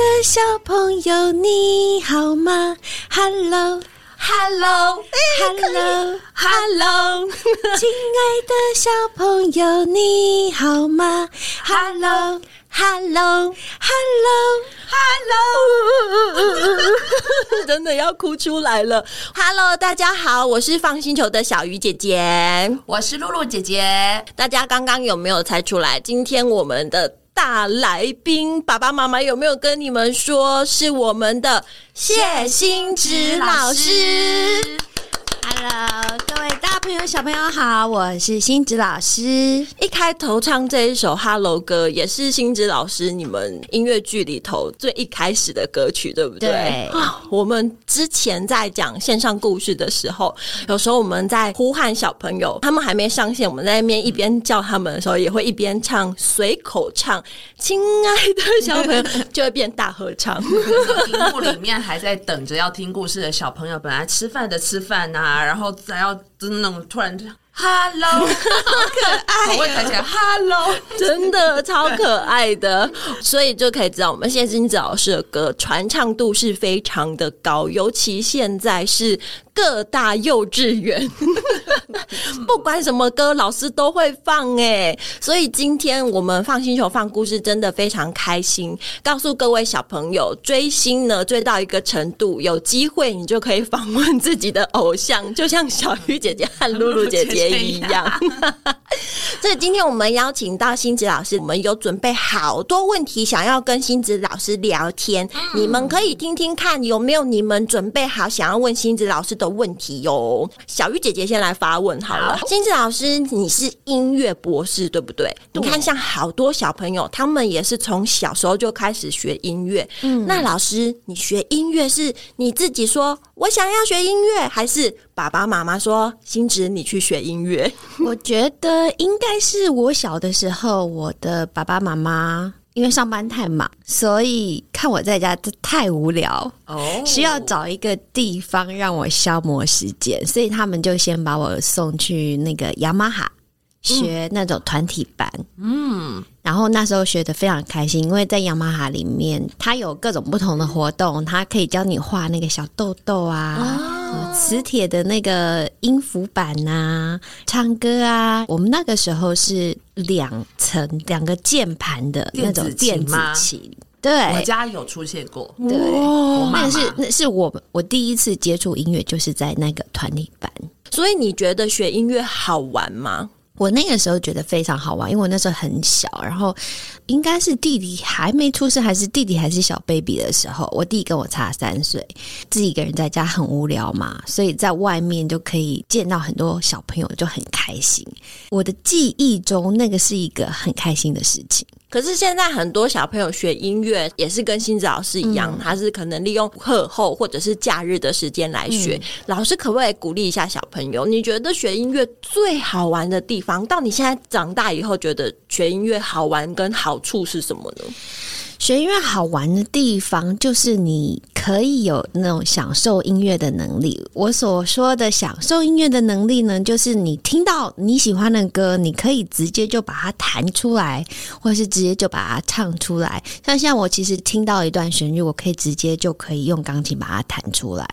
的小朋友，你好吗？Hello，Hello，Hello，Hello，亲爱的小朋友，你好吗？Hello，Hello，Hello，Hello，真的要哭出来了。Hello，大家好，我是放星球的小鱼姐姐，我是露露姐姐。大家刚刚有没有猜出来？今天我们的。大来宾，爸爸妈妈有没有跟你们说是我们的谢欣植老师？？Hello，各位大朋友、小朋友好，我是星子老师。一开头唱这一首《Hello》歌，也是星子老师你们音乐剧里头最一开始的歌曲，对不对？对。我们之前在讲线上故事的时候，有时候我们在呼喊小朋友，他们还没上线，我们在那边一边叫他们的时候，也会一边唱，随口唱。亲爱的小朋友，就会变大合唱。屏幕里面还在等着要听故事的小朋友，本来吃饭的吃饭呐，然后再要真那种突然。Hello，好可爱，我会抬起来。Hello，真的超可爱的，所以就可以知道我们谢金子老师的歌传唱度是非常的高，尤其现在是各大幼稚园，不管什么歌，老师都会放哎。所以今天我们放星球放故事真的非常开心，告诉各位小朋友，追星呢追到一个程度，有机会你就可以访问自己的偶像，就像小鱼姐姐和露露姐姐。一样，所以今天我们邀请到星子老师，我们有准备好多问题想要跟星子老师聊天，你们可以听听看有没有你们准备好想要问星子老师的问题哟。小玉姐姐先来发问好了，星子老师，你是音乐博士对不对？你看，像好多小朋友，他们也是从小时候就开始学音乐。嗯，那老师，你学音乐是你自己说我想要学音乐，还是爸爸妈妈说星子你去学音？乐，我觉得应该是我小的时候，我的爸爸妈妈因为上班太忙，所以看我在家太无聊，哦，需要找一个地方让我消磨时间，所以他们就先把我送去那个雅马哈学那种团体班，嗯。然后那时候学的非常开心，因为在雅马哈里面，它有各种不同的活动，它可以教你画那个小豆豆啊，磁铁的那个音符板啊，唱歌啊。我们那个时候是两层两个键盘的那种电子琴，对，我家有出现过。对，那个是那是我我第一次接触音乐，就是在那个团体班。所以你觉得学音乐好玩吗？我那个时候觉得非常好玩，因为我那时候很小，然后应该是弟弟还没出生，还是弟弟还是小 baby 的时候，我弟跟我差三岁，自己一个人在家很无聊嘛，所以在外面就可以见到很多小朋友，就很开心。我的记忆中，那个是一个很开心的事情。可是现在很多小朋友学音乐也是跟新子老师一样，他是可能利用课后或者是假日的时间来学。老师可不可以鼓励一下小朋友？你觉得学音乐最好玩的地方，到你现在长大以后觉得学音乐好玩跟好处是什么呢？学音乐好玩的地方，就是你可以有那种享受音乐的能力。我所说的享受音乐的能力呢，就是你听到你喜欢的歌，你可以直接就把它弹出来，或是直接就把它唱出来。像像我其实听到一段旋律，我可以直接就可以用钢琴把它弹出来。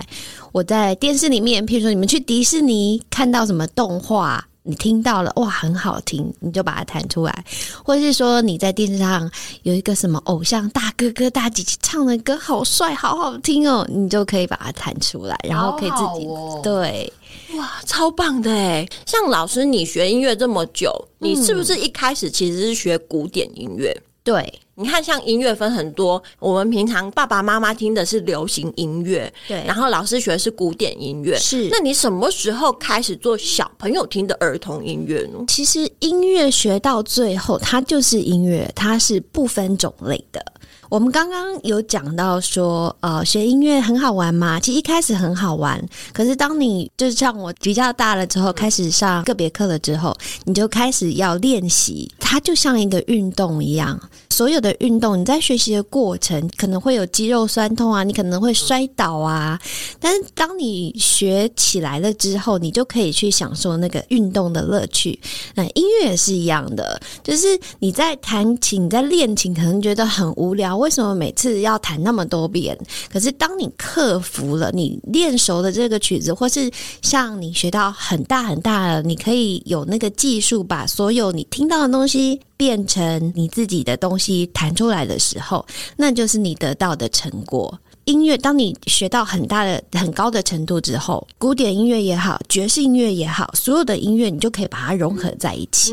我在电视里面，譬如说你们去迪士尼看到什么动画。你听到了哇，很好听，你就把它弹出来，或者是说你在电视上有一个什么偶像大哥哥大姐姐唱的歌好帅，好好听哦，你就可以把它弹出来，然后可以自己对，哇，超棒的哎！像老师，你学音乐这么久，你是不是一开始其实是学古典音乐？对。你看，像音乐分很多，我们平常爸爸妈妈听的是流行音乐，对，然后老师学的是古典音乐，是。那你什么时候开始做小朋友听的儿童音乐呢？其实音乐学到最后，它就是音乐，它是不分种类的。我们刚刚有讲到说，呃，学音乐很好玩嘛。其实一开始很好玩，可是当你就是像我比较大了之后，开始上个别课了之后，你就开始要练习，它就像一个运动一样。所有的运动，你在学习的过程可能会有肌肉酸痛啊，你可能会摔倒啊，但是当你学起来了之后，你就可以去享受那个运动的乐趣。那音乐也是一样的，就是你在弹琴、你在练琴，可能觉得很无聊，为什么每次要弹那么多遍？可是当你克服了，你练熟了这个曲子，或是像你学到很大很大的，你可以有那个技术，把所有你听到的东西变成你自己的东西弹出来的时候，那就是你得到的成果。音乐，当你学到很大的、很高的程度之后，古典音乐也好，爵士音乐也好，所有的音乐你就可以把它融合在一起。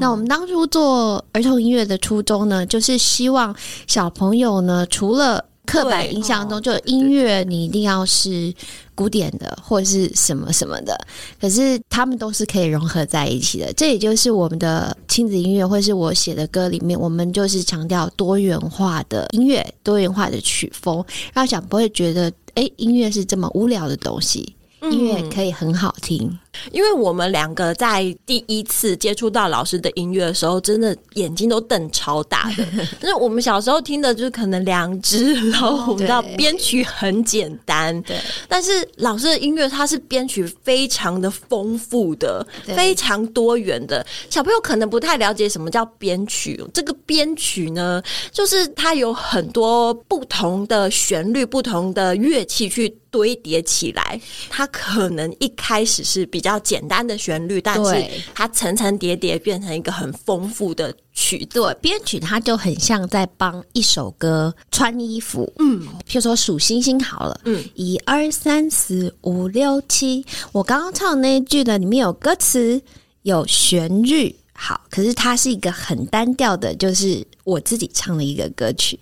那我们当初做儿童音乐的初衷呢，就是希望小朋友呢，除了刻板印象中，就音乐你一定要是古典的或者是什么什么的，可是他们都是可以融合在一起的。这也就是我们的亲子音乐，或是我写的歌里面，我们就是强调多元化的音乐、多元化的曲风，让小朋友觉得，哎，音乐是这么无聊的东西，音乐可以很好听。因为我们两个在第一次接触到老师的音乐的时候，真的眼睛都瞪超大的。就是我们小时候听的就是可能两只老虎，你知道编曲很简单，对。但是老师的音乐它是编曲非常的丰富的，非常多元的。小朋友可能不太了解什么叫编曲，这个编曲呢，就是它有很多不同的旋律、不同的乐器去堆叠起来。它可能一开始是比较简单的旋律，但是它层层叠叠变成一个很丰富的曲。对，编曲它就很像在帮一首歌穿衣服。嗯，譬如说数星星好了，嗯，一二三四五六七。我刚刚唱那一句的里面有歌词，有旋律，好，可是它是一个很单调的，就是我自己唱的一个歌曲。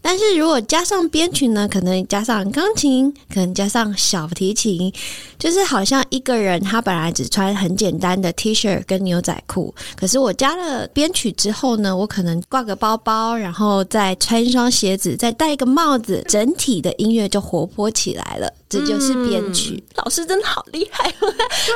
但是如果加上编曲呢，可能加上钢琴，可能加上小提琴，就是好像一个人他本来只穿很简单的 T 恤跟牛仔裤，可是我加了编曲之后呢，我可能挂个包包，然后再穿一双鞋子，再戴一个帽子，整体的音乐就活泼起来了。这就是编曲，老师真的好厉害，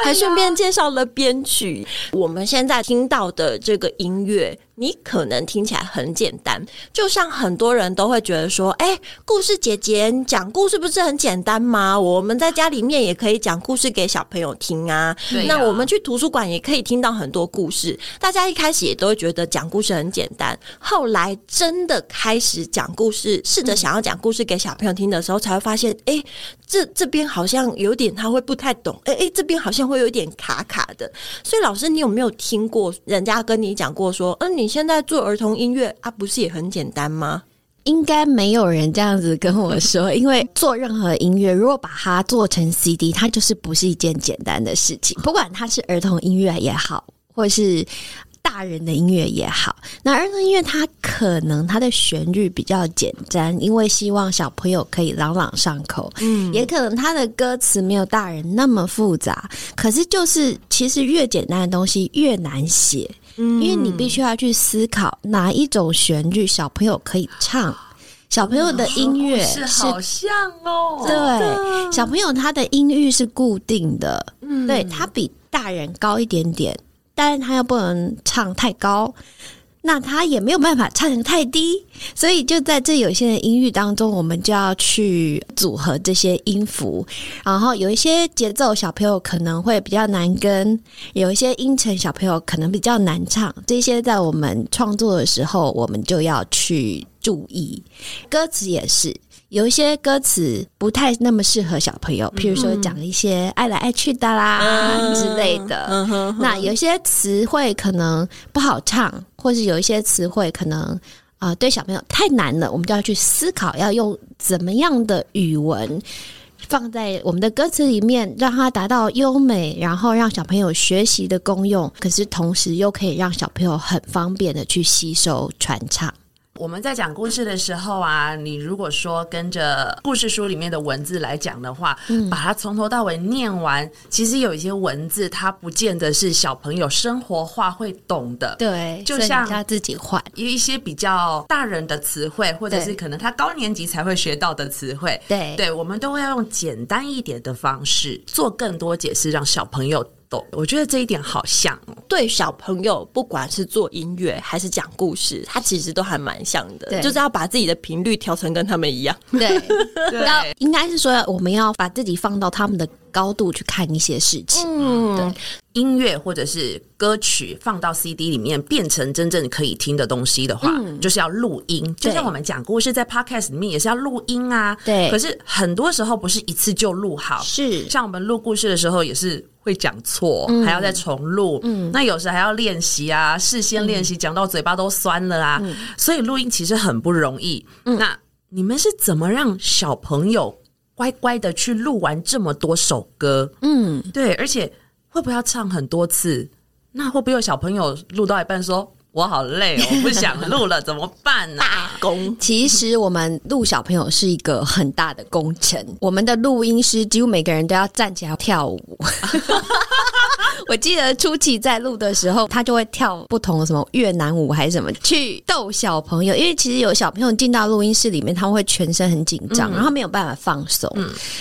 还顺便介绍了编曲。我们现在听到的这个音乐，你可能听起来很简单，就像很多人都会觉得说：“哎，故事姐姐讲故事不是很简单吗？我们在家里面也可以讲故事给小朋友听啊。那我们去图书馆也可以听到很多故事。大家一开始也都会觉得讲故事很简单，后来真的开始讲故事，试着想要讲故事给小朋友听的时候，才会发现，哎，这。这这边好像有点他会不太懂，哎哎，这边好像会有点卡卡的。所以老师，你有没有听过人家跟你讲过说，嗯，你现在做儿童音乐啊，不是也很简单吗？应该没有人这样子跟我说，因为做任何音乐，如果把它做成 CD，它就是不是一件简单的事情。不管它是儿童音乐也好，或是。大人的音乐也好，那儿童音乐它可能它的旋律比较简单，因为希望小朋友可以朗朗上口。嗯，也可能它的歌词没有大人那么复杂，可是就是其实越简单的东西越难写，因为你必须要去思考哪一种旋律小朋友可以唱。小朋友的音乐是好像哦，对，小朋友他的音域是固定的，嗯，对他比大人高一点点。但是他又不能唱太高，那他也没有办法唱太低，所以就在这有限的音域当中，我们就要去组合这些音符。然后有一些节奏，小朋友可能会比较难跟；有一些音程，小朋友可能比较难唱。这些在我们创作的时候，我们就要去注意。歌词也是。有一些歌词不太那么适合小朋友，譬如说讲一些爱来爱去的啦之类的。那有些词汇可能不好唱，或是有一些词汇可能啊对小朋友太难了，我们就要去思考要用怎么样的语文放在我们的歌词里面，让它达到优美，然后让小朋友学习的功用，可是同时又可以让小朋友很方便的去吸收传唱。我们在讲故事的时候啊，你如果说跟着故事书里面的文字来讲的话，把它从头到尾念完，其实有一些文字它不见得是小朋友生活化会懂的。对，就像他自己换有一些比较大人的词汇，或者是可能他高年级才会学到的词汇。对，对我们都会要用简单一点的方式做更多解释，让小朋友。动。我觉得这一点好像哦。对小朋友，不管是做音乐还是讲故事，他其实都还蛮像的，对就是要把自己的频率调成跟他们一样。对，对要应该是说我们要把自己放到他们的高度去看一些事情。嗯，音乐或者是歌曲放到 CD 里面变成真正可以听的东西的话，就是要录音。就像我们讲故事在 Podcast 里面也是要录音啊。对可是很多时候不是一次就录好，是像我们录故事的时候也是会讲错，还要再重录。嗯，那有时还要练习啊，事先练习，讲到嘴巴都酸了啊。所以录音其实很不容易。那你们是怎么让小朋友乖乖的去录完这么多首歌？嗯，对，而且会不会要唱很多次？那会不会有小朋友录到一半说：“我好累哦，我不想录了，怎么办呢、公其实我们录小朋友是一个很大的工程，我们的录音师几乎每个人都要站起来跳舞。我记得初期在录的时候，他就会跳不同的什么越南舞还是什么，去逗小朋友。因为其实有小朋友进到录音室里面，他们会全身很紧张，然后没有办法放松。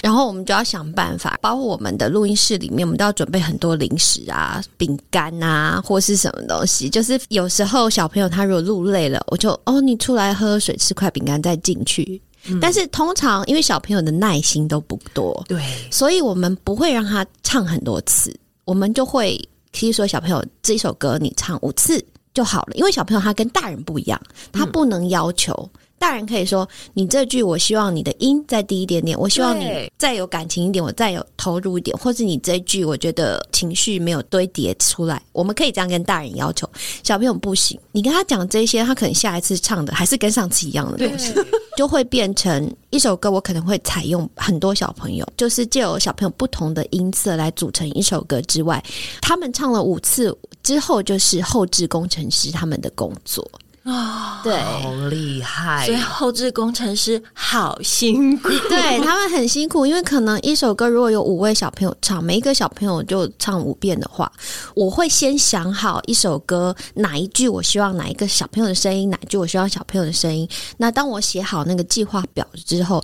然后我们就要想办法，包括我们的录音室里面，我们都要准备很多零食啊、饼干啊，或是什么东西。就是有时候小朋友他如果录累了，我就哦，你出来喝水、吃块饼干再进去。但是通常因为小朋友的耐心都不多，对，所以我们不会让他唱很多次，我们就会其实说小朋友这一首歌你唱五次就好了，因为小朋友他跟大人不一样，他不能要求。大人可以说：“你这句，我希望你的音再低一点点，我希望你再有感情一点，我再有投入一点，或是你这一句，我觉得情绪没有堆叠出来。”我们可以这样跟大人要求，小朋友不行。你跟他讲这些，他可能下一次唱的还是跟上次一样的东西。就会变成一首歌，我可能会采用很多小朋友，就是借由小朋友不同的音色来组成一首歌之外，他们唱了五次之后，就是后置工程师他们的工作啊，对。好厉害所以后置工程师好辛苦。对他们很辛苦，因为可能一首歌如果有五位小朋友唱，每一个小朋友就唱五遍的话，我会先想好一首歌哪一句我希望哪一个小朋友的声音，哪一句我希望小朋友的声音。那当我写好那个计划表之后，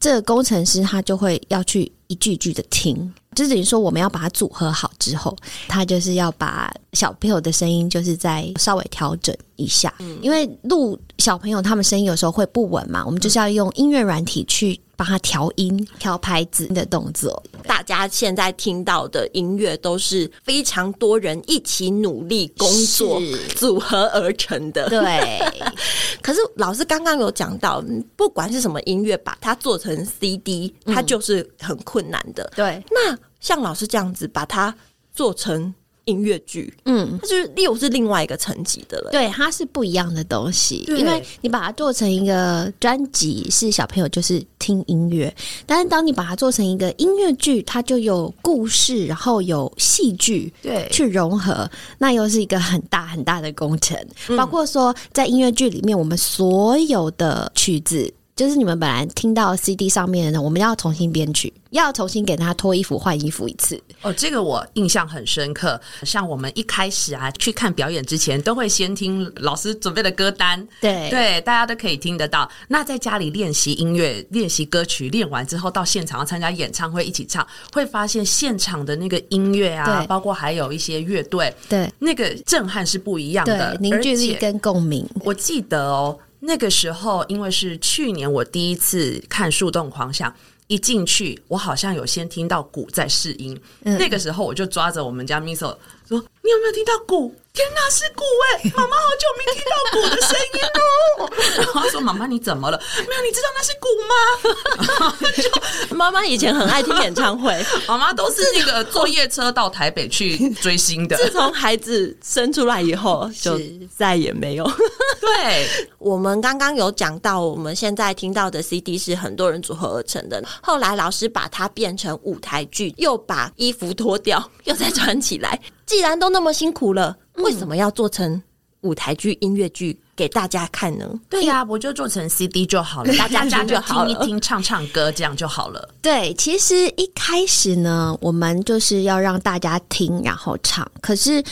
这个工程师他就会要去一句一句的听。就等于说，我们要把它组合好之后，他就是要把小朋友的声音，就是再稍微调整一下，因为录小朋友他们声音有时候会不稳嘛，我们就是要用音乐软体去帮他调音、调拍子的动作。大家现在听到的音乐都是非常多人一起努力工作是组合而成的。对，可是老师刚刚有讲到，嗯不管是什么音乐，把它做成 CD，它就是很困难的。对，那像老师这样子把它做成音乐剧，嗯。它就是又是另外一个层级的了。对，它是不一样的东西，对因为你把它做成一个专辑，是小朋友就是听音乐；但是当你把它做成一个音乐剧，它就有故事，然后有戏剧，对去融合，那又是一个很大很大的工程。包括说，在音乐剧里面，我们所有的曲子。就是你们本来听到 CD 上面的呢，我们要重新编曲，要重新给他脱衣服、换衣服一次。哦，这个我印象很深刻。像我们一开始啊去看表演之前，都会先听老师准备的歌单，对对，大家都可以听得到。那在家里练习音乐、练习歌曲，练完之后到现场要参加演唱会一起唱，会发现现场的那个音乐啊，包括还有一些乐队，对那个震撼是不一样的对，，凝聚力跟共鸣。我记得哦，那个时候因为是去年我第一次看《树洞狂想》。一进去，我好像有先听到鼓在试音，嗯那个时候我就抓着我们家 Miso 说：“你有没有听到鼓？天哪，是鼓哎、妈妈好久没听到鼓的声音哦。”然后他说：“妈妈，你怎么了？没有，你知道那是鼓吗？” 妈妈以前很爱听演唱会，妈妈都是那个坐夜车到台北去追星的。自从孩子生出来以后，就再也没有。对，我们刚刚有讲到，我们现在听到的 CD 是很多人组合而成的。后来老师把它变成舞台剧，又把衣服脱掉，又再穿起来。既然都那么辛苦了，为什么要做成舞台剧、音乐剧给大家看呢？对呀、我就做成 CD 就好了，大家听就听一听，唱唱歌，这样就好了。对，其实一开始呢，我们就是要让大家听，然后唱。可是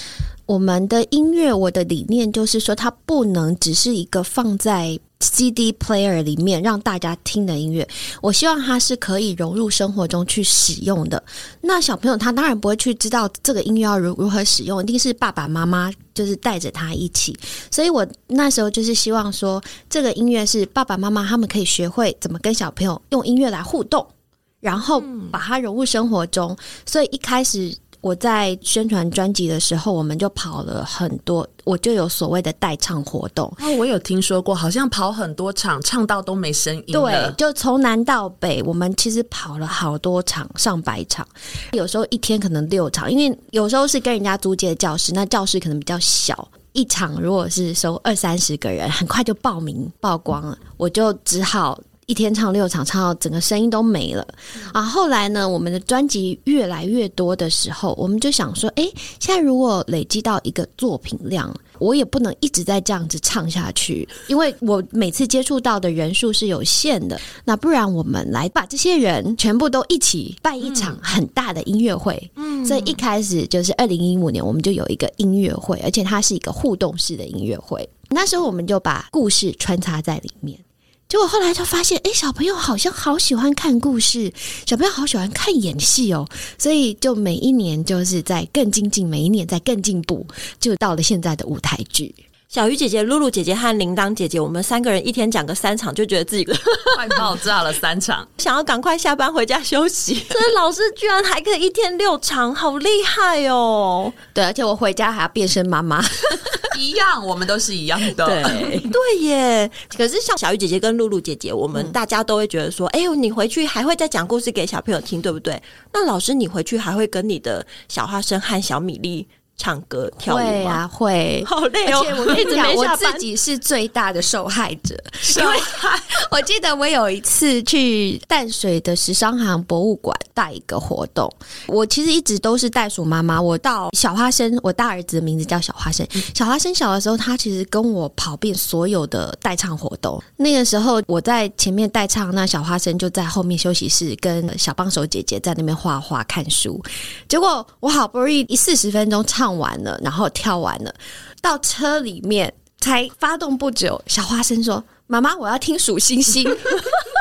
我们的音乐，我的理念就是说，它不能只是一个放在 CD player 里面让大家听的音乐。我希望它是可以融入生活中去使用的。那小朋友他当然不会去知道这个音乐要如如何使用，一定是爸爸妈妈就是带着他一起。所以我那时候就是希望说，这个音乐是爸爸妈妈他们可以学会怎么跟小朋友用音乐来互动，然后把它融入生活中。所以一开始。我在宣传专辑的时候，我们就跑了很多，我就有所谓的代唱活动。哦，我有听说过，好像跑很多场，唱到都没声音。对，就从南到北，我们其实跑了好多场，上百场，有时候一天可能六场，因为有时候是跟人家租借的教室，那教室可能比较小，一场如果是收二三十个人，很快就报名曝光了，我就只好。一天唱六场，唱到整个声音都没了啊！后来呢，我们的专辑越来越多的时候，我们就想说，哎，现在如果累积到一个作品量，我也不能一直在这样子唱下去，因为我每次接触到的人数是有限的。那不然我们来把这些人全部都一起办一场很大的音乐会。嗯，所以一开始就是二零一五年，我们就有一个音乐会，而且它是一个互动式的音乐会。那时候我们就把故事穿插在里面。结果后来就发现，哎，小朋友好像好喜欢看故事，小朋友好喜欢看演戏哦，所以就每一年就是在更精进，每一年在更进步，就到了现在的舞台剧。小鱼姐姐、露露姐姐和铃铛姐姐，我们三个人一天讲个三场，就觉得自己快爆炸了。三场，想要赶快下班回家休息。这老师居然还可以一天六场，好厉害哦！对，而且我回家还要变身妈妈，一样，我们都是一样的。对，对耶。可是像小鱼姐姐跟露露姐姐，我们大家都会觉得说，哎呦，你回去还会再讲故事给小朋友听，对不对？那老师，你回去还会跟你的小花生和小米粒？唱歌跳舞啊，会好累哦！而且我跟你讲，我自己是最大的受害者，因为 我记得我有一次去淡水的时尚行博物馆带一个活动，我其实一直都是袋鼠妈妈。我到小花生，我大儿子的名字叫小花生。小花生小的时候，他其实跟我跑遍所有的代唱活动。那个时候我在前面代唱，那小花生就在后面休息室跟小帮手姐姐在那边画画看书。结果我好不容易一四十分钟完了，然后跳完了，到车里面才发动不久，小花生说：“妈妈，我要听数星星。”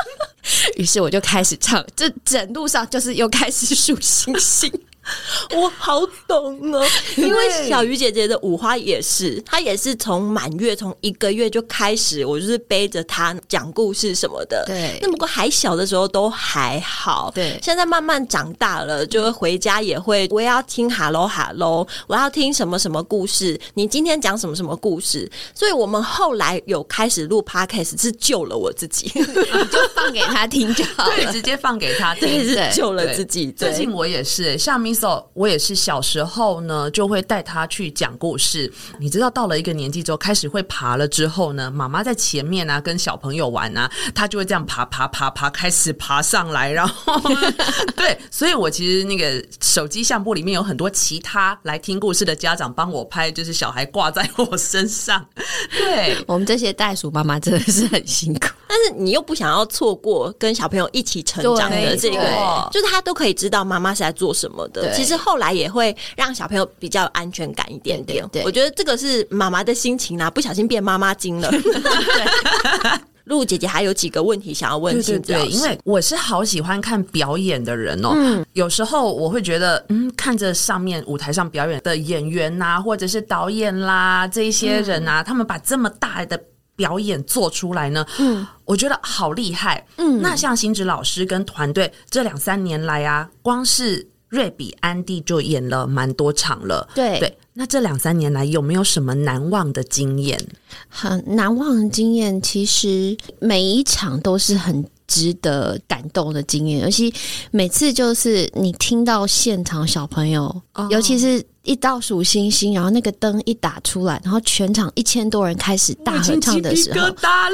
于是我就开始唱，这整路上就是又开始数星星。我好懂哦，因为小鱼姐姐的五花也是，她也是从满月从一个月就开始，我就是背着她讲故事什么的。对，那不过还小的时候都还好。对，现在慢慢长大了，就会回家也会，我也要听 Hello Hello，我要听什么什么故事，你今天讲什么什么故事。所以我们后来有开始录 Podcast，是救了我自己，你就放给他听就好了，直接放给他听，是救了自己。最近我也是，像明。我也是小时候呢，就会带他去讲故事。你知道，到了一个年纪之后，开始会爬了之后呢，妈妈在前面啊，跟小朋友玩啊，他就会这样爬爬爬爬，开始爬上来。然后，对，所以我其实那个手机相簿里面有很多其他来听故事的家长帮我拍，就是小孩挂在我身上。对我们这些袋鼠妈妈真的是很辛苦，但是你又不想要错过跟小朋友一起成长的这个，就是他都可以知道妈妈是在做什么的。其实后来也会让小朋友比较有安全感一点点。我觉得这个是妈妈的心情啊，不小心变妈妈精了。露姐姐还有几个问题想要问，对对对，因为我是好喜欢看表演的人哦。嗯，有时候我会觉得，嗯，看着上面舞台上表演的演员呐，或者是导演啦，这一些人啊，他们把这么大的表演做出来呢，嗯，我觉得好厉害。嗯，那像新职老师跟团队这两三年来啊，光是瑞比安迪就演了蛮多场了，对对。那这两三年来有没有什么难忘的经验？很难忘的经验，其实每一场都是很值得感动的经验，尤其每次就是你听到现场小朋友，尤其是一倒数星星，然后那个灯一打出来，然后全场一千多人开始大合唱的时候，那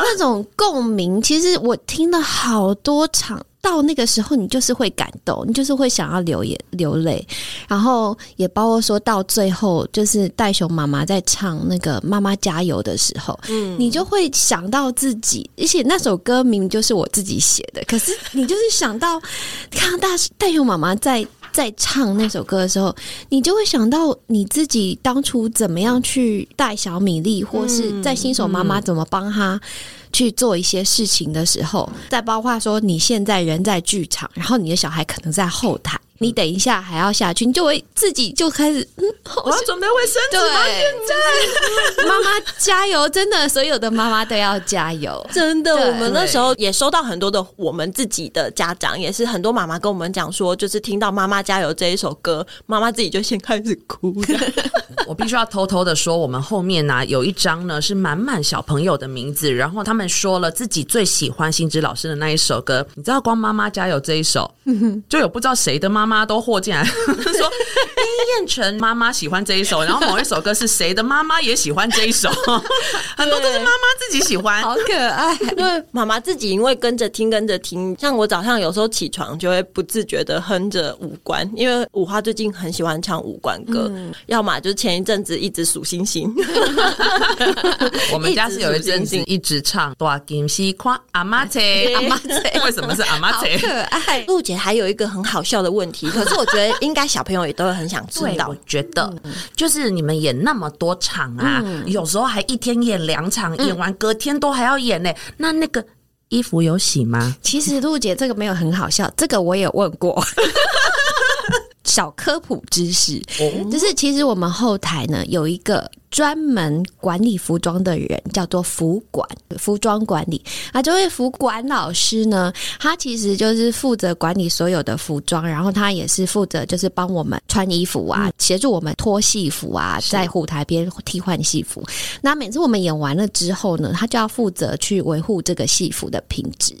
那种共鸣，其实我听了好多场。到那个时候，你就是会感动，你就是会想要流眼流泪，然后也包括说到最后，就是戴熊妈妈在唱那个“妈妈加油”的时候，嗯，你就会想到自己，而且那首歌名就是我自己写的，可是你就是想到看到大袋熊妈妈在在唱那首歌的时候，你就会想到你自己当初怎么样去带小米粒，或是在新手妈妈怎么帮他去做一些事情的时候，再包括说你现在人在剧场，然后你的小孩可能在后台。你等一下还要下去，你就会自己就开始，嗯，我要准备卫生纸吗？现在 妈妈加油，真的，所有的妈妈都要加油，真的。我们那时候也收到很多的我们自己的家长，也是很多妈妈跟我们讲说，就是听到妈妈加油这一首歌，妈妈自己就先开始哭。我必须要偷偷的说，我们后面呢有一张呢是满满小朋友的名字，然后他们说了自己最喜欢新芝老师的那一首歌。你知道，光妈妈加油这一首，就有不知道谁的妈妈。妈都和进来说，殷燕成妈妈喜欢这一首，然后某一首歌是谁的妈妈也喜欢这一首，很多都是妈妈自己喜欢，好可爱。因为妈妈自己因为跟着听跟着听，像我早上有时候起床就会不自觉的哼着五官，因为五花最近很喜欢唱五官歌，要么就是前一阵子一直数星星。我们家是有一阵子一直唱大金西夸阿妈车 阿妈车，为什么是阿妈姐？可爱。陆姐还有一个很好笑的问题。可是我觉得应该小朋友也都会很想知道。我觉得就是你们演那么多场啊，有时候还一天演两场，演完隔天都还要演呢。那那个衣服有洗吗？其实陆姐这个没有很好笑，这个我也问过。小科普知识，就是其实我们后台呢有一个。专门管理服装的人叫做服管，服装管理啊，这位服管老师呢，他其实就是负责管理所有的服装，然后他也是负责就是帮我们穿衣服啊，协助我们脱戏服啊，在舞台边替换戏服。那每次我们演完了之后呢，他就要负责去维护这个戏服的品质。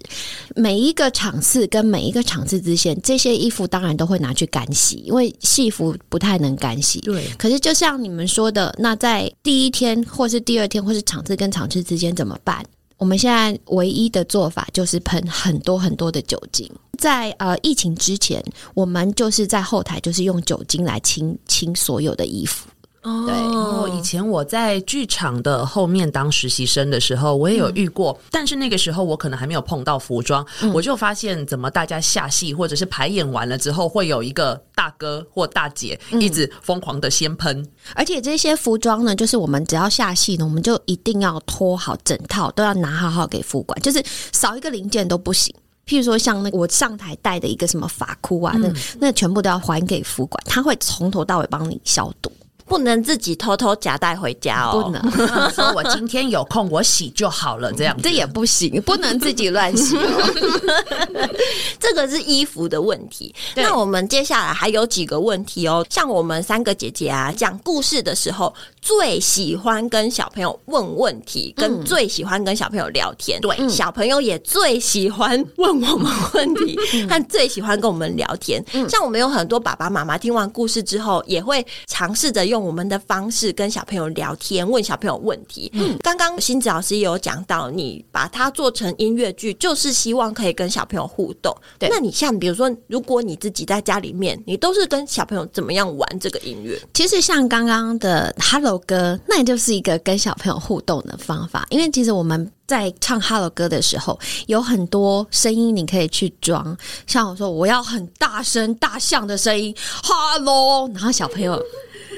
每一个场次跟每一个场次之间，这些衣服当然都会拿去干洗，因为戏服不太能干洗。对，可是就像你们说的，那在第一天，或是第二天，或是场次跟场次之间怎么办？我们现在唯一的做法就是喷很多很多的酒精。在呃疫情之前，我们就是在后台就是用酒精来清清所有的衣服。对，然后以前我在剧场的后面当实习生的时候，我也有遇过，但是那个时候我可能还没有碰到服装，我就发现怎么大家下戏或者是排演完了之后，会有一个大哥或大姐一直疯狂的先喷，而且这些服装呢，就是我们只要下戏呢，我们就一定要脱好整套，都要拿好好给副管，就是少一个零件都不行。譬如说像那个我上台带的一个什么发箍啊，那那全部都要还给服管，他会从头到尾帮你消毒。不能自己偷偷夹带回家哦，不能说我今天有空我洗就好了，这样这也不行，不能自己乱洗。这个是衣服的问题。那我们接下来还有几个问题哦，像我们三个姐姐啊，讲故事的时候最喜欢跟小朋友问问题，跟最喜欢跟小朋友聊天。对，小朋友也最喜欢问我们问题，和最喜欢跟我们聊天。像我们有很多爸爸妈妈听完故事之后，也会尝试着用。用我们的方式跟小朋友聊天，问小朋友问题。嗯，刚刚新子老师也有讲到，你把它做成音乐剧，就是希望可以跟小朋友互动。对，那你像比如说，如果你自己在家里面，你都是跟小朋友怎么样玩这个音乐？其实像刚刚的 Hello 歌，那也就是一个跟小朋友互动的方法。因为其实我们在唱 Hello 歌的时候，有很多声音你可以去装。像我说，我要很大声大象的声音，Hello，然后小朋友。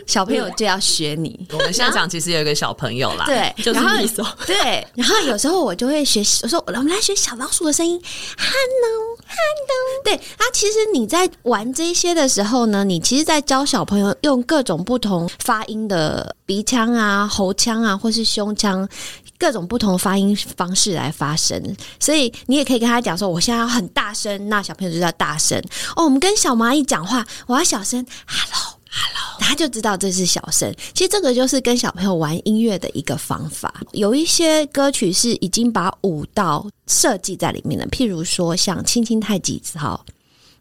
小朋友就要学你。我们现场其实有一个小朋友啦，对，就是你说。对，然后有时候我就会学习，我说我们来学小老鼠的声音，Hello，Hello。对，啊，其实你在玩这些的时候呢，你其实，在教小朋友用各种不同发音的鼻腔啊、喉腔啊，或是胸腔，各种不同发音方式来发声。所以你也可以跟他讲说，我现在要很大声，那小朋友就要大声。哦，我们跟小蚂蚁讲话，我要小声，Hello。Hello，他就知道这是小声。其实这个就是跟小朋友玩音乐的一个方法。有一些歌曲是已经把舞蹈设计在里面了，譬如说像《轻轻太极操》，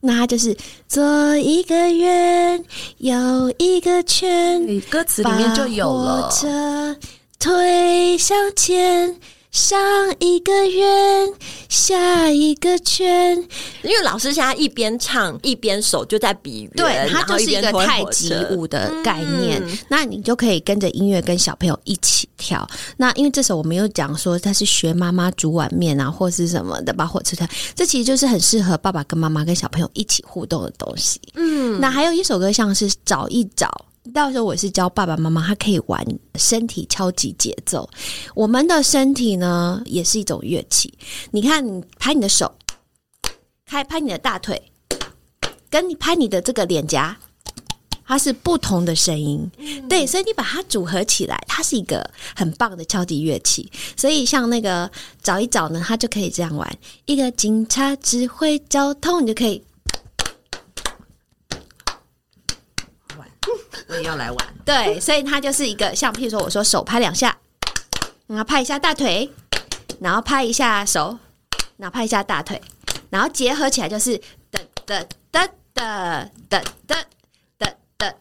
那它就是做一个圆，有一个圈，歌词里面就有了。推向前。上一个圆，下一个圈。因为老师现在一边唱一边手就在比圆，对，它就是一个太极舞的概念。嗯那你就可以跟着音乐跟小朋友一起跳。那因为这首我们又讲说他是学妈妈煮碗面啊，或是什么的，把火车跳，这其实就是很适合爸爸跟妈妈跟小朋友一起互动的东西。嗯，那还有一首歌，像是找一找。到时候我是教爸爸妈妈，他可以玩身体敲击节奏。我们的身体呢，也是一种乐器。你看，你拍你的手，拍拍你的大腿，跟你拍你的这个脸颊，它是不同的声音。对，所以你把它组合起来，它是一个很棒的敲击乐器。所以像那个找一找呢，它就可以这样玩。一个警察指挥交通，你就可以我也要来玩。对，所以它就是一个像，譬如说，我说手拍两下，然后拍一下大腿，然后拍一下手，然后拍一下大腿，然后结合起来就是哒哒哒哒哒哒哒哒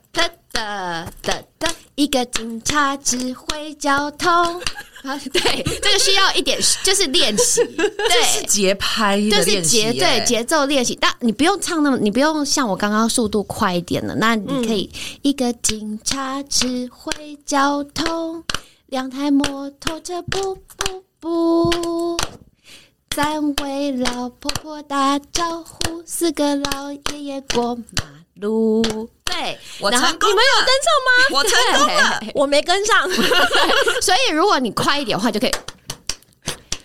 哒哒哒，一个警察指挥交通。啊，对，这个需要一点就是练习，是 对。节拍的就是节对节奏练习，但你不用唱那么，你不用像我刚刚速度快一点的，那你可以一个警察指挥交通，两台摩托车不不不，三位老婆婆打招呼，四个老爷爷过马路。对，然后我成功你们有跟上吗？我成功了。我没跟上，所以如果你快一点的话，就可以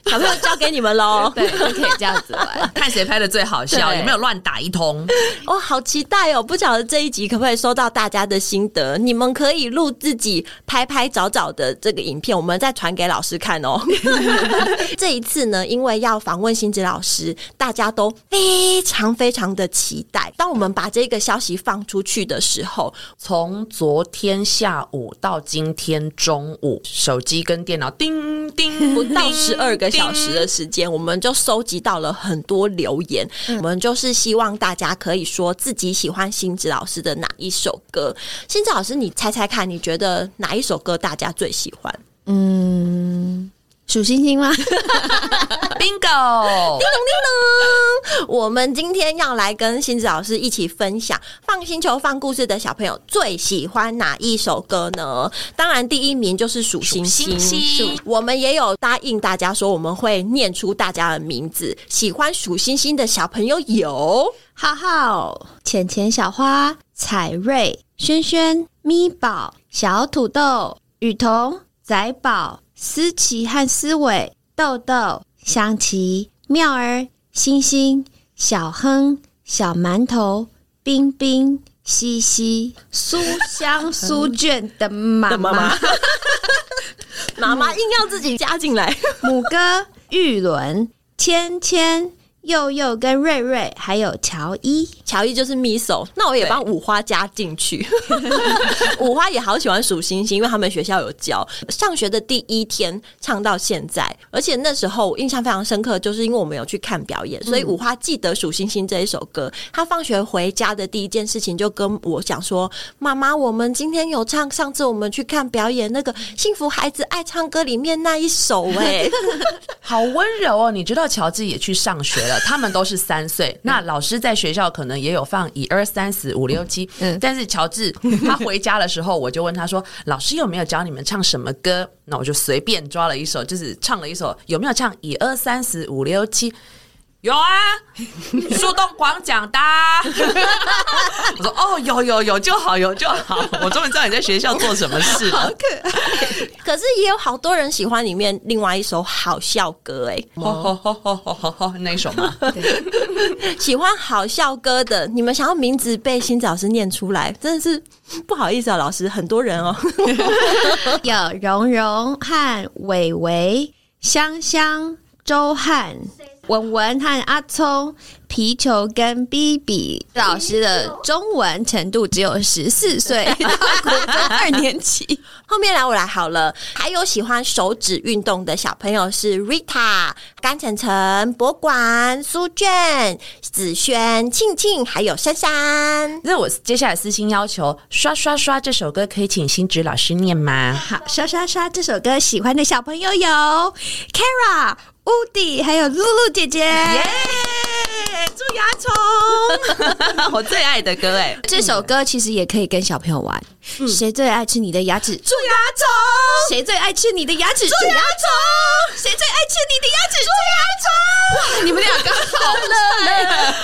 小朋友交给你们喽。对，就可以这样子玩。看谁拍的最好笑，有没有乱打一通？哦，好期待哦！不晓得这一集可不可以收到大家的心得？你们可以录自己拍拍找找的这个影片，我们再传给老师看哦。这一次呢，因为要访问新子老师，大家都非常非常的期待。当我们把这个消息放出去的时候，从昨天下午到今天中午，手机跟电脑叮叮不到十二个小时的时间，我们就收集到了很多留言。我们就是希望大家可以说自己喜欢星子老师的哪一首歌。星子老师，你猜猜看，你觉得哪一首歌大家最喜欢？嗯，数星星吗？bingo，叮咚叮咚我们今天要来跟星子老师一起分享放星球放故事的小朋友最喜欢哪一首歌呢？当然，第一名就是数星星。星星我们也有答应大家说，我们会念出大家的名字。喜欢数星星的小朋友有浩浩、浅浅小花、彩瑞、轩轩、咪宝、小土豆、雨桐、仔宝、思琪和思伟、豆豆、香琪、妙儿、星星、小亨、小馒头、冰冰、西西、苏香、苏卷的妈妈妈妈。妈妈硬要自己加进来，母哥、玉伦、芊芊、佑佑跟瑞瑞，还有乔伊。乔伊就是 miso，那我也帮五花加进去。五花也好喜欢数星星，因为他们学校有教。上学的第一天唱到现在，而且那时候我印象非常深刻，就是因为我们有去看表演，所以五花记得数星星这一首歌。他放学回家的第一件事情就跟我讲说：“妈妈，我们今天有唱上次我们去看表演那个《幸福孩子爱唱歌》里面那一首、哎，好温柔哦！你知道乔治也去上学了，他们都是三岁。那老师在学校可能也有放一二三四五六七，嗯但是乔治他回家的时候，我就问他说：“老师有没有教你们唱什么歌？”那我就随便抓了一首，就是唱了一首，有没有唱一二三四五六七？有啊，树洞广讲的啊。我说哦，有有有就好，有就好。我终于知道你在学校做什么事了。可是也有好多人喜欢里面另外一首好笑歌、哎，吼吼吼吼吼吼吼，那一首吗？喜欢好笑歌的，你们想要名字被新子老师念出来，真的是不好意思啊，老师，很多人哦。有蓉蓉和伟伟、香香、周汉、文文和阿聪、皮球跟 B B 老师的中文程度只有十四岁，到国中二年级。后面来我来好了，还有喜欢手指运动的小朋友是 Rita、甘晨晨、博管、苏娟、子轩、庆庆，还有珊珊。那我接下来私心要求，刷刷刷这首歌可以请新植老师念吗？好，刷刷刷这首歌喜欢的小朋友有 Kara、乌迪还有露露姐姐。耶！蛀牙虫，我最爱的歌哎！这首歌其实也可以跟小朋友玩。谁最爱吃你的牙齿？蛀牙虫。谁最爱吃你的牙齿？蛀牙虫。谁最爱吃你的牙齿？蛀牙虫。哇，你们两个好了！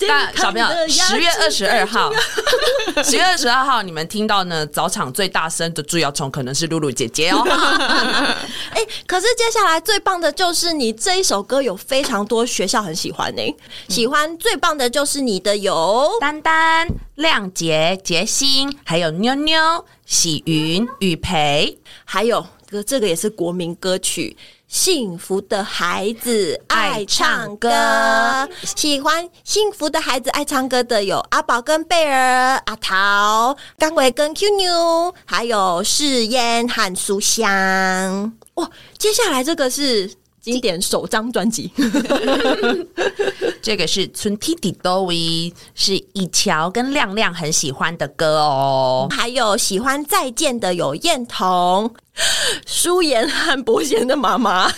那小朋友，十月二十二号，十月二十二号，你们听到呢？早场最大声的蛀牙虫可能是露露姐姐哦。哎，可是接下来最棒的就是你这一首歌有非常多学校很喜欢呢。喜喜欢最棒的就是你的有丹丹、亮杰、杰星，还有妞妞、喜云、雨培，还有这这个也是国民歌曲。幸福的孩子爱唱歌，喜欢幸福的孩子爱唱歌的有阿宝跟贝儿、阿桃、刚伟跟 Q 妞，还有世嫣和苏香。哇，接下来这个是经典首张专辑，这个是春 T D 多维，是以乔跟亮亮很喜欢的歌哦。还有喜欢再见的有燕彤。舒妍和伯贤的妈妈，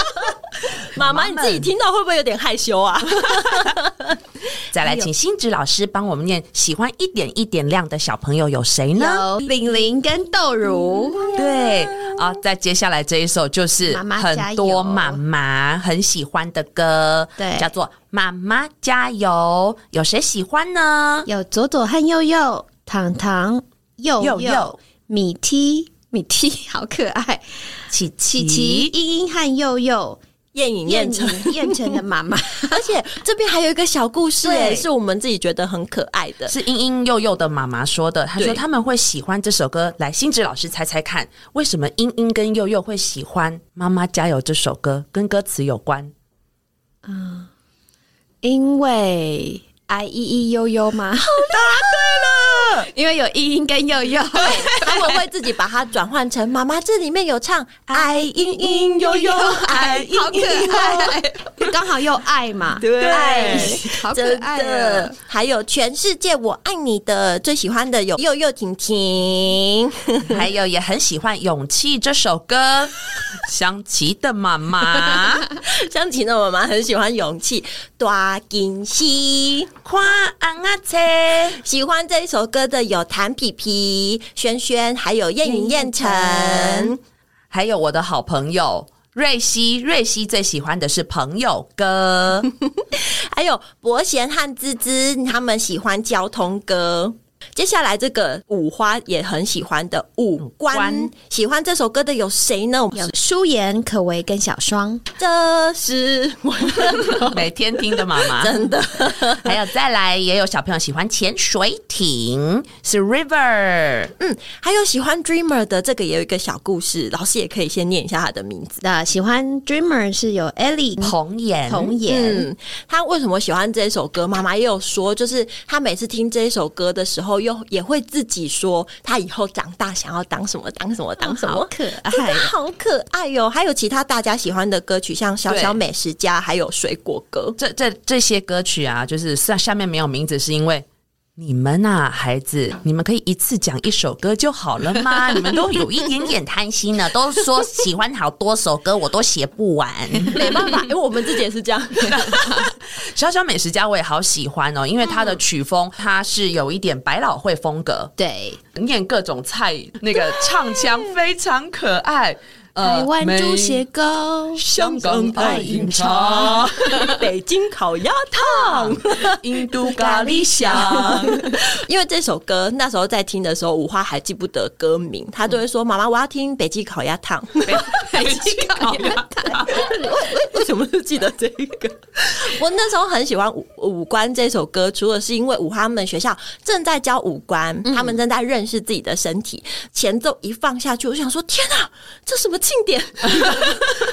妈妈你自己听到会不会有点害羞啊？再来，请新植老师帮我们念。喜欢一点一点亮的小朋友有谁呢？玲玲跟豆如。对啊，再接下来这一首就是很多妈妈很喜欢的歌，对，叫做《妈妈加油》。有谁喜欢呢？有左左和右右，糖糖、右右、米 T。米蒂好可爱，琪琪琪、茵茵和佑佑、燕影、燕成、燕成的妈妈，而且这边还有一个小故事，哎，是我们自己觉得很可爱的，是英英佑佑的妈妈说的。她说他们会喜欢这首歌，来，新植老师猜猜看，为什么英英跟佑佑会喜欢《妈妈加油》这首歌？跟歌词有关？嗯，因为爱依依悠悠吗？因为有茵茵跟悠悠，他们会自己把它转换成妈妈。这里面有唱 爱茵茵悠悠，爱 好可爱，刚好又爱嘛，对，好可爱的。还有全世界我爱你的，最喜欢的有佑佑婷婷，还有也很喜欢勇气这首歌。香琪的妈妈，香琪的妈妈很喜欢勇气。大惊喜，夸安啊车，喜欢这一首歌。的有谭皮皮、轩轩，还有燕云、燕晨，还有我的好朋友瑞希。瑞希最喜欢的是朋友歌，还有伯贤和滋滋，他们喜欢交通歌。接下来这个五花也很喜欢的五官，喜欢这首歌的有谁呢？有舒言、可唯跟小双。这是我每天听的妈妈，真的。还有再来，也有小朋友喜欢潜水艇，是 River。嗯，还有喜欢 Dreamer 的这个也有一个小故事，老师也可以先念一下他的名字。那喜欢 Dreamer 是有 Ellie 童颜，童颜。他为什么喜欢这首歌？妈妈也有说，就是他每次听这一首歌的时候。又也会自己说，他以后长大想要当什么，当什么，当什么，可爱，好可爱哟！还有其他大家喜欢的歌曲，像《小小美食家》，还有《水果歌》。这这这些歌曲啊，就是下下面没有名字，是因为。你们呐，孩子，你们可以一次讲一首歌就好了吗？你们都有一点点贪心呢，都说喜欢好多首歌，我都写不完，没办法，因为我们自己也是这样。小小美食家我也好喜欢哦，因为它的曲风它是有一点百老汇风格，对，念各种菜，那个唱腔非常可爱。台湾猪血糕，香港爱饮茶，北京烤鸭汤，印度咖喱香。因为这首歌那时候在听的时候，五花还记不得歌名，他都会说：“妈妈，我要听北京烤鸭汤。”北京烤鸭汤，为为什么是记得这个？我那时候很喜欢五五官这首歌，除了是因为五花们学校正在教五官，他们正在认识自己的身体，前奏一放下去，我就想说：“天哪，这什么？”庆典，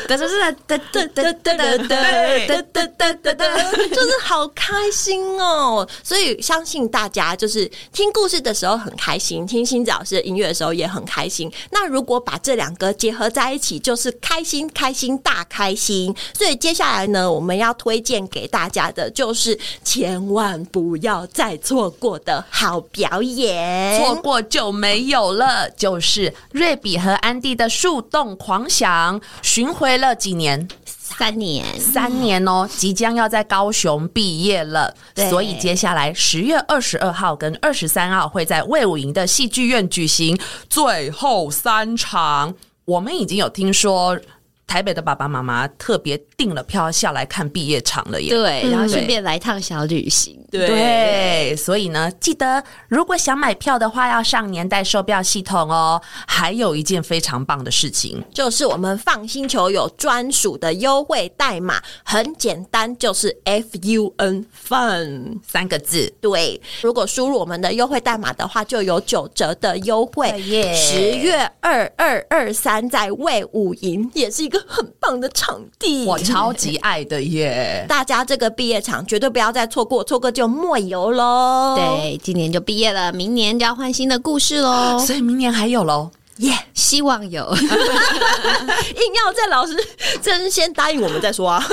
哒哒哒哒哒哒哒哒哒哒哒哒哒，就是好开心哦。所以相信大家就是听故事的时候很开心，听星子老师的音乐的时候也很开心。那如果把这两个结合在一起，就是开心、开心、大开心。所以接下来呢，我们要推荐给大家的就是千万不要再错过的好表演，错过就没有了。就是瑞比和安迪的《树洞狂想》，巡回了几年。三年，三年哦，即将要在高雄毕业了，所以接下来十月二十二号跟二十三号会在魏武营的戏剧院举行最后三场。我们已经有听说台北的爸爸妈妈特别订了票下来看毕业场了耶。对，然后顺便来趟小旅行。对，所以呢，记得如果想买票的话，要上年代售票系统哦。还有一件非常棒的事情，就是我们放星球有专属的优惠代码，很简单，就是 F U N Fun。三个字，对，如果输入我们的优惠代码的话，就有九折的优惠十月二二二三在魏武营，也是一个很棒的场地。我超级爱的耶！大家这个毕业场绝对不要再错过，错过就莫游喽。对，今年就毕业了，明年就要换新的故事喽。所以明年还有喽。耶希望有。硬要在老师真先答应我们再说啊。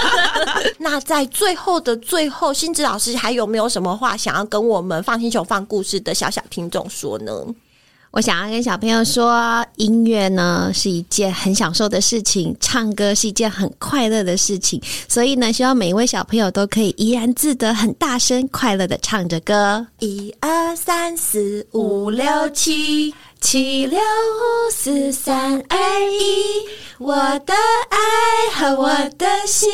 那在最后的最后，星子老师还有没有什么话想要跟我们放星球放故事的小小听众说呢？我想要跟小朋友说，音乐呢是一件很享受的事情，唱歌是一件很快乐的事情，所以呢，希望每一位小朋友都可以怡然自得，很大声、快乐的唱着歌。一二三四五六七七六五四三二一，我的爱和我的心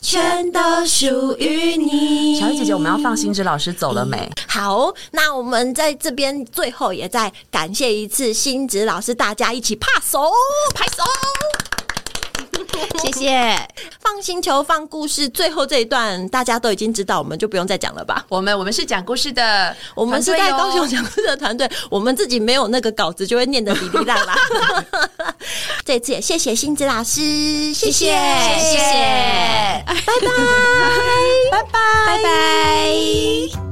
全都属于你。小雨姐姐，我们要放心之老师走了没？好，那我们在这边最后也再感谢一次心子老师，大家一起拍手拍手。谢谢。放星球放故事，最后这一段大家都已经知道，我们就不用再讲了吧？我们我们是讲故事的，我们是在高雄讲故事的团队，我们自己没有那个稿子，就会念得哩哩啦啦。这次也谢谢星子老师，谢谢，谢谢谢谢，拜拜，拜拜，拜拜。